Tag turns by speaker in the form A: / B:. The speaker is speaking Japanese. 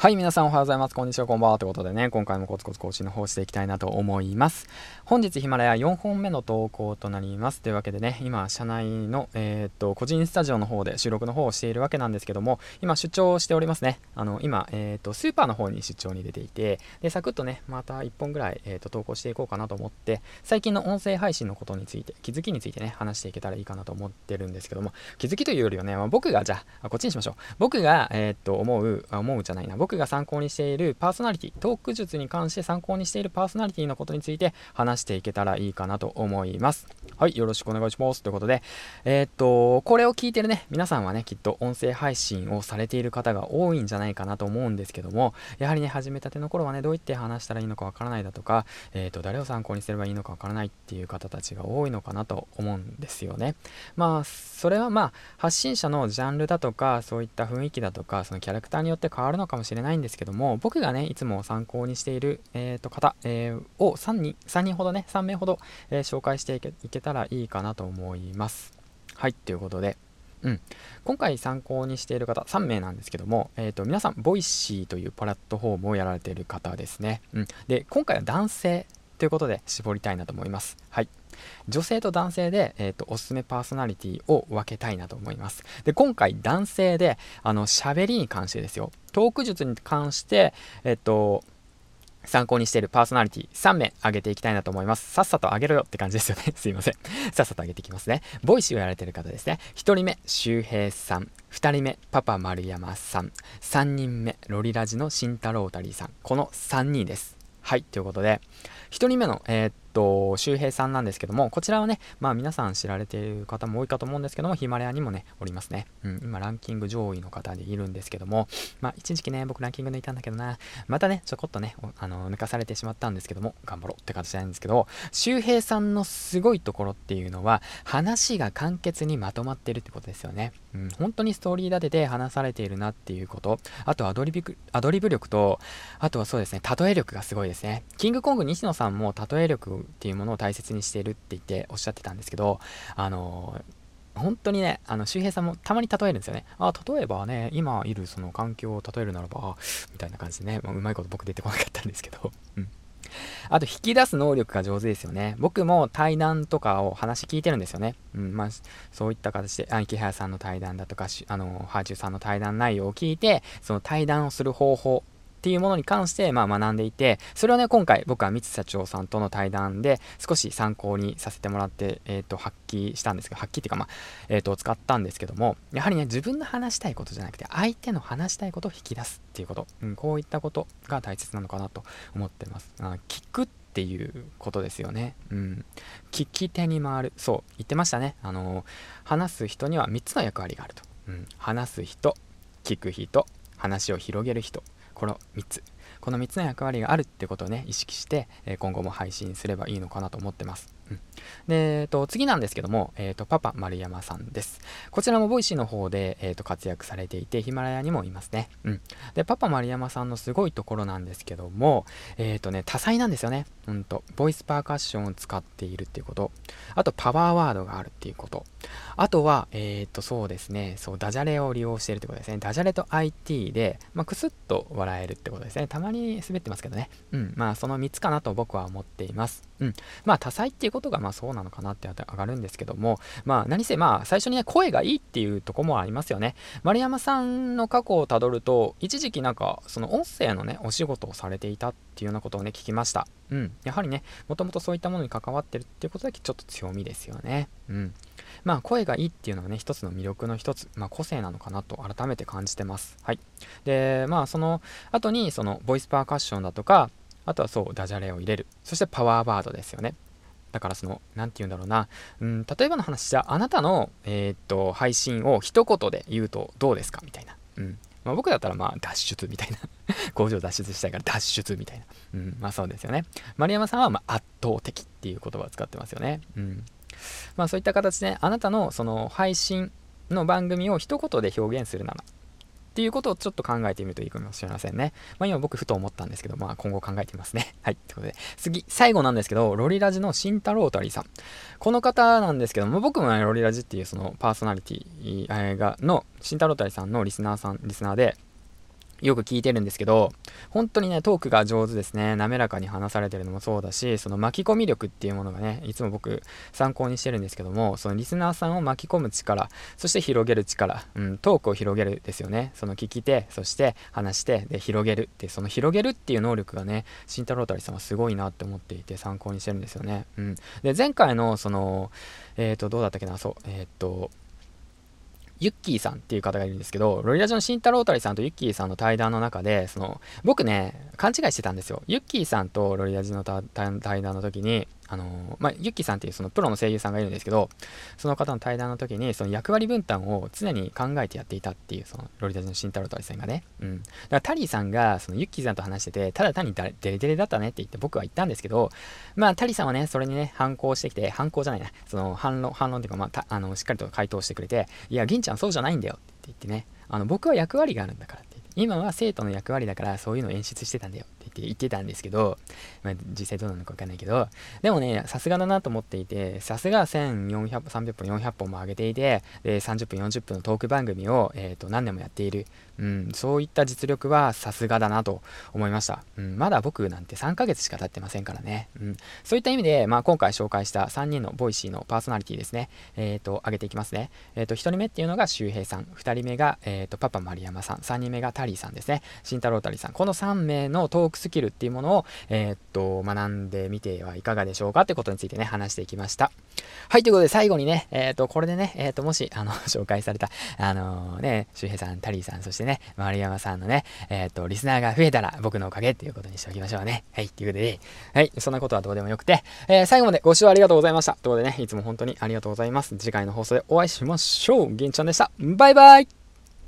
A: はい、皆さんおはようございます。こんにちは、こんばんは。ということでね、今回もコツコツ更新の方していきたいなと思います。本日ヒマラヤ4本目の投稿となります。というわけでね、今、社内の、えー、っと、個人スタジオの方で収録の方をしているわけなんですけども、今、出張しておりますね。あの、今、えー、っと、スーパーの方に出張に出ていて、で、サクッとね、また1本ぐらい、えー、っと、投稿していこうかなと思って、最近の音声配信のことについて、気づきについてね、話していけたらいいかなと思ってるんですけども、気づきというよりはね、まあ、僕が、じゃあ、こっちにしましょう。僕が、えっと、思う、思うじゃないな、僕が参考にしているパーソナリティ、トーク術に関して参考にしているパーソナリティのことについて話していけたらいいかなと思います。はい、よろしくお願いします。ということで、えー、っと、これを聞いてるね、皆さんはね、きっと音声配信をされている方が多いんじゃないかなと思うんですけども、やはりね、始めたての頃はね、どう言って話したらいいのかわからないだとか、えー、っと、誰を参考にすればいいのかわからないっていう方たちが多いのかなと思うんですよね。まあ、それはまあ、発信者のジャンルだとか、そういった雰囲気だとか、そのキャラクターによって変わるのかもしれないれないんですけども、僕がね、いつも参考にしている、えー、と方、えー、を3人、3人ほどね、3名ほど、えー、紹介していけたらいいかなと思います。はい、ということで、うん、今回参考にしている方3名なんですけども、えーと、皆さん、ボイシーというプラットフォームをやられている方ですね。うん、で、今回は男性ということで絞りたいなと思います。はい。女性と男性で、えーと、おすすめパーソナリティを分けたいなと思います。で、今回男性で、あの、喋りに関してですよ。トーク術に関して、えっ、ー、と、参考にしているパーソナリティ3名挙げていきたいなと思います。さっさと上げろよって感じですよね。すいません。さっさと上げていきますね。ボイシーをやられてる方ですね。1人目、周平さん。2人目、パパ丸山さん。3人目、ロリラジの慎太郎タリーさん。この3人です。はい、ということで、1人目の、えー、っと、周平さんなんですけども、こちらはね、まあ皆さん知られている方も多いかと思うんですけども、ヒマラヤにもね、おりますね。うん、今ランキング上位の方でいるんですけども、まあ一時期ね、僕ランキング抜いたんだけどな、またね、ちょこっとね、あの、抜かされてしまったんですけども、頑張ろうって形なんですけど、周平さんのすごいところっていうのは、話が簡潔にまとまってるってことですよね。うん、本当にストーリー立てて話されているなっていうこと、あとアドリブ、アドリブ力と、あとはそうですね、例え力がすごいですね。キングコング西野さんも例え力っていうものを大切にしているって言っておっしゃってたんですけど、あの本当にね、あの周平さんもたまに例えるんですよね。あ、例えばね、今いるその環境を例えるならば、みたいな感じでね、まあ、うまいこと僕出てこなかったんですけど、うん。あと、引き出す能力が上手ですよね。僕も対談とかを話聞いてるんですよね。うん、まあ、そういった形で、あ、池原さんの対談だとか、あの、ハーチューさんの対談内容を聞いて、その対談をする方法っていうものに関して、まあ、学んでいて、それをね、今回僕は三津社長さんとの対談で少し参考にさせてもらって、えっ、ー、と、発揮したんですけど、発揮っていうか、まあ、えっ、ー、と、使ったんですけども、やはりね、自分の話したいことじゃなくて、相手の話したいことを引き出すっていうこと、うん、こういったことが大切なのかなと思ってます。あ聞くっていうことですよね。うん。聞き手に回る。そう、言ってましたね。あの、話す人には3つの役割があると。うん。話す人、聞く人、話を広げる人。この3つ。この3つの役割があるってことをね意識して、え今後も配信すればいいのかなと思ってます、で、えーと、次なんですけども、えーと、パパ丸山さんです。こちらもボイシーの方で、えーと、活躍されていて、ヒマラヤにもいますね。うん。で、パパ丸山さんのすごいところなんですけども、えっ、とね、多彩なんですよね。うんと、ボイスパーカッションを使っているっていうこと。あと、パワーワードがあるっていうこと。あとは、えっ、と、そうですね、そう、ダジャレを利用しているってことですね。ダジャレと IT で、まあ、くすっと笑えるってことですね。たまに滑ってますけどね。うん。まあ、その3つかなと僕は思っています。うん。まあ、多彩っていうことがまあそうなのかなって上がるんですけども、まあ何せまあ最初にね、声がいいっていうとこもありますよね。丸山さんの過去をたどると、一時期なんかその音声のね、お仕事をされていたっていうようなことをね、聞きました。うん。やはりね、もともとそういったものに関わってるっていうことだけちょっと強みですよね。うん。まあ声がいいっていうのはね、一つの魅力の一つ、まあ個性なのかなと改めて感じてます。はい。で、まあその後にそのボイスパーカッションだとか、あとはそう、ダジャレを入れる。そしてパワーワードですよね。だからその、なんて言うんだろうな、うん、例えばの話じゃ、あなたの、えー、っと、配信を一言で言うとどうですかみたいな。うん。まあ、僕だったら、まあ、脱出みたいな。工場脱出したいから脱出みたいな。うん。まあそうですよね。丸山さんは、まあ、圧倒的っていう言葉を使ってますよね。うん。まあそういった形で、あなたのその配信の番組を一言で表現するなら、っていうことをちょっと考えてみるといいかもしれませんね。まあ今僕ふと思ったんですけど、まあ今後考えてみますね。はい。ということで、次、最後なんですけど、ロリラジの慎太郎タリーさん。この方なんですけども、僕も、ね、ロリラジっていうそのパーソナリティがの慎太郎タリーさんのリスナーさん、リスナーで、よく聞いてるんですけど、本当にね、トークが上手ですね。滑らかに話されてるのもそうだし、その巻き込み力っていうものがね、いつも僕参考にしてるんですけども、そのリスナーさんを巻き込む力、そして広げる力、うん、トークを広げるですよね。その聞き手、そして話して、で、広げるって、その広げるっていう能力がね、慎太郎たりさんはすごいなって思っていて参考にしてるんですよね。うん。で、前回のその、えっ、ー、と、どうだったっけな、そう、えっ、ー、と、ユッキーさんっていう方がいるんですけど、ロリラジの慎太郎太りさんとユッキーさんの対談の中で、その、僕ね、勘違いしてたんですよ。ユッキーさんとロリラジの対談の時に、あのまあ、ユッキーさんっていうそのプロの声優さんがいるんですけど、その方の対談の時に、その役割分担を常に考えてやっていたっていう、そのロリラジの慎太郎大戦がね。うん。だからタリーさんが、そのユッキーさんと話してて、ただ単にデレデレだったねって言って僕は言ったんですけど、まあ、タリーさんはね、それにね、反抗してきて、反抗じゃないな、その反論、反論っていうか、まあ、あのしっかりと回答してくれて、いや、銀ちゃんそうじゃないんだよって言ってね、あの僕は役割があるんだからって今は生徒の役割だからそういうのを演出してたんだよ言ってたんですけど、まあ、実際どうなのかわかんないけど、でもね、さすがだなと思っていて、さすが1400、300本、400本も上げていて、で、30分、40分のトーク番組を、えっ、ー、と、何年もやっている。うん、そういった実力はさすがだなと思いました。うん、まだ僕なんて3ヶ月しか経ってませんからね。うん、そういった意味で、まあ、今回紹介した3人のボイシーのパーソナリティですね。えっ、ー、と、上げていきますね。えっ、ー、と、1人目っていうのが周平さん、2人目が、えっ、と、パパ丸山さん、3人目がタリーさんですね。慎太郎タリーさん。この3名のトークスキルっていうものを、えっと、学んでみてはいかがでしょうかってことについてね、話していきました。はい、ということで最後にね、えっ、と、これでね、えっ、と、もし、あの、紹介された、あのね、周平さん、タリーさん、そしてね、丸山さんのね、えっ、と、リスナーが増えたら僕のおかげっていうことにしておきましょうね。はい、ということで、はい、そんなことはどうでもよくて、え、最後までご視聴ありがとうございました。ということでね、いつも本当にありがとうございます。次回の放送でお会いしましょう。銀ちゃんでした。バイバイ